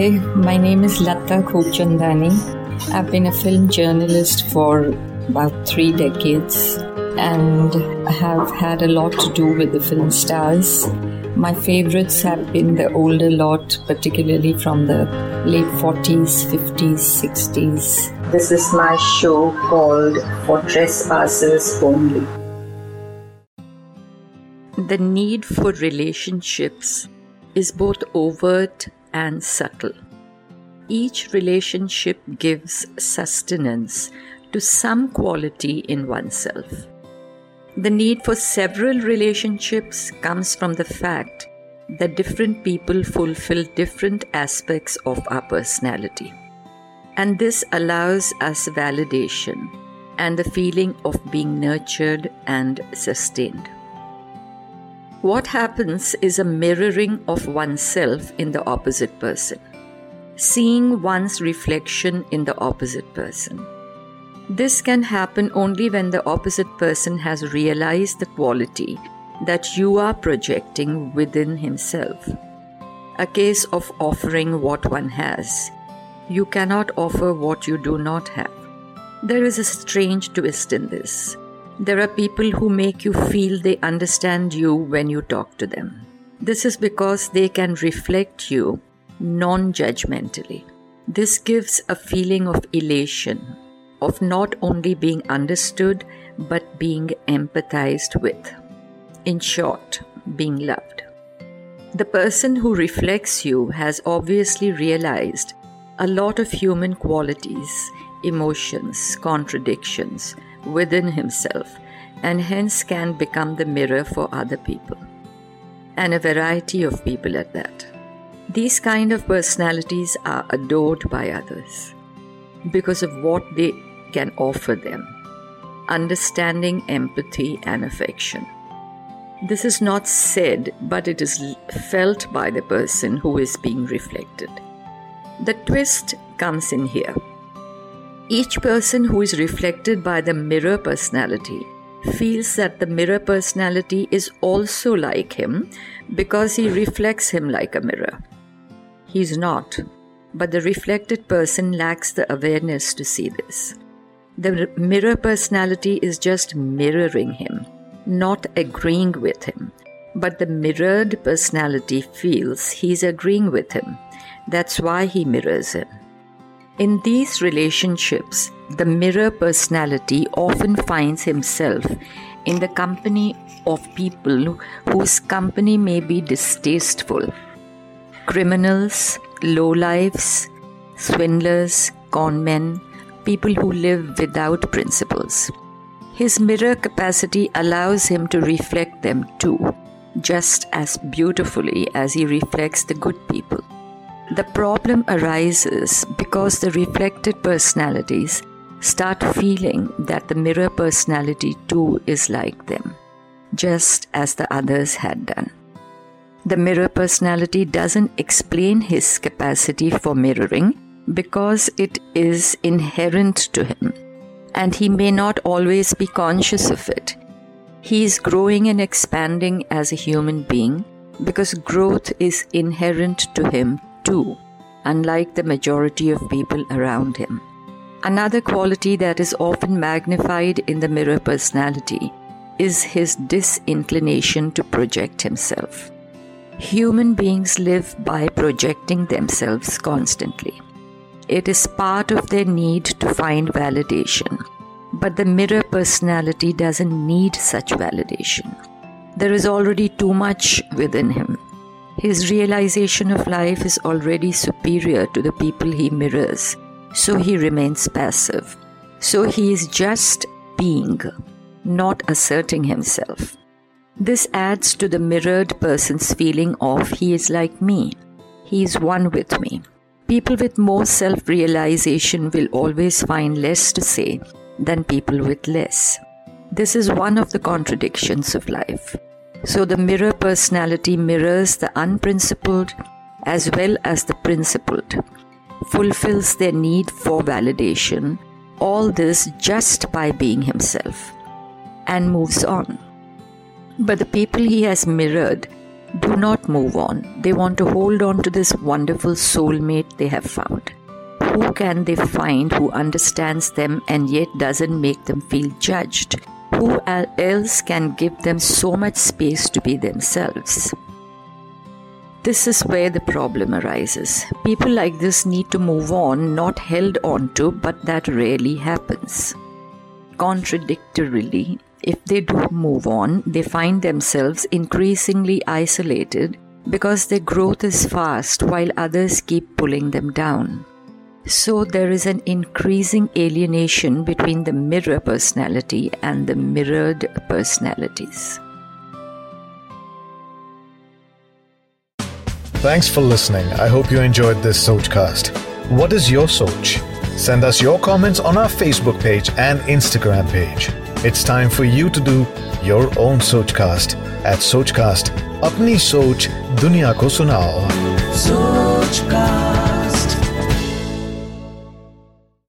Hi, my name is Lata Khubchandani. I've been a film journalist for about three decades and have had a lot to do with the film stars. My favorites have been the older lot, particularly from the late 40s, 50s, 60s. This is my show called For Trespassers Only. The need for relationships is both overt and subtle. Each relationship gives sustenance to some quality in oneself. The need for several relationships comes from the fact that different people fulfill different aspects of our personality. And this allows us validation and the feeling of being nurtured and sustained. What happens is a mirroring of oneself in the opposite person, seeing one's reflection in the opposite person. This can happen only when the opposite person has realized the quality that you are projecting within himself. A case of offering what one has. You cannot offer what you do not have. There is a strange twist in this. There are people who make you feel they understand you when you talk to them. This is because they can reflect you non judgmentally. This gives a feeling of elation, of not only being understood but being empathized with. In short, being loved. The person who reflects you has obviously realized a lot of human qualities, emotions, contradictions within himself and hence can become the mirror for other people and a variety of people at that. These kind of personalities are adored by others because of what they can offer them understanding empathy and affection. This is not said but it is felt by the person who is being reflected. The twist comes in here each person who is reflected by the mirror personality feels that the mirror personality is also like him because he reflects him like a mirror. He's not, but the reflected person lacks the awareness to see this. The mirror personality is just mirroring him, not agreeing with him. But the mirrored personality feels he's agreeing with him. That's why he mirrors him. In these relationships, the mirror personality often finds himself in the company of people whose company may be distasteful criminals, lowlifes, swindlers, conmen, people who live without principles. His mirror capacity allows him to reflect them too, just as beautifully as he reflects the good people. The problem arises because the reflected personalities start feeling that the mirror personality too is like them, just as the others had done. The mirror personality doesn't explain his capacity for mirroring because it is inherent to him, and he may not always be conscious of it. He is growing and expanding as a human being because growth is inherent to him unlike the majority of people around him. Another quality that is often magnified in the mirror personality is his disinclination to project himself. Human beings live by projecting themselves constantly. It is part of their need to find validation. But the mirror personality doesn't need such validation. There is already too much within him his realization of life is already superior to the people he mirrors, so he remains passive. So he is just being, not asserting himself. This adds to the mirrored person's feeling of he is like me, he is one with me. People with more self realization will always find less to say than people with less. This is one of the contradictions of life. So the mirror personality mirrors the unprincipled as well as the principled, fulfills their need for validation, all this just by being himself, and moves on. But the people he has mirrored do not move on. They want to hold on to this wonderful soulmate they have found. Who can they find who understands them and yet doesn't make them feel judged? Who else can give them so much space to be themselves? This is where the problem arises. People like this need to move on, not held on to, but that rarely happens. Contradictorily, if they do move on, they find themselves increasingly isolated because their growth is fast while others keep pulling them down. So there is an increasing alienation between the mirror personality and the mirrored personalities. Thanks for listening. I hope you enjoyed this Sochcast. What is your Soch? Send us your comments on our Facebook page and Instagram page. It's time for you to do your own Sochcast at Sochcast. Apni Soch Dunya Ko Sunao. Sochcast.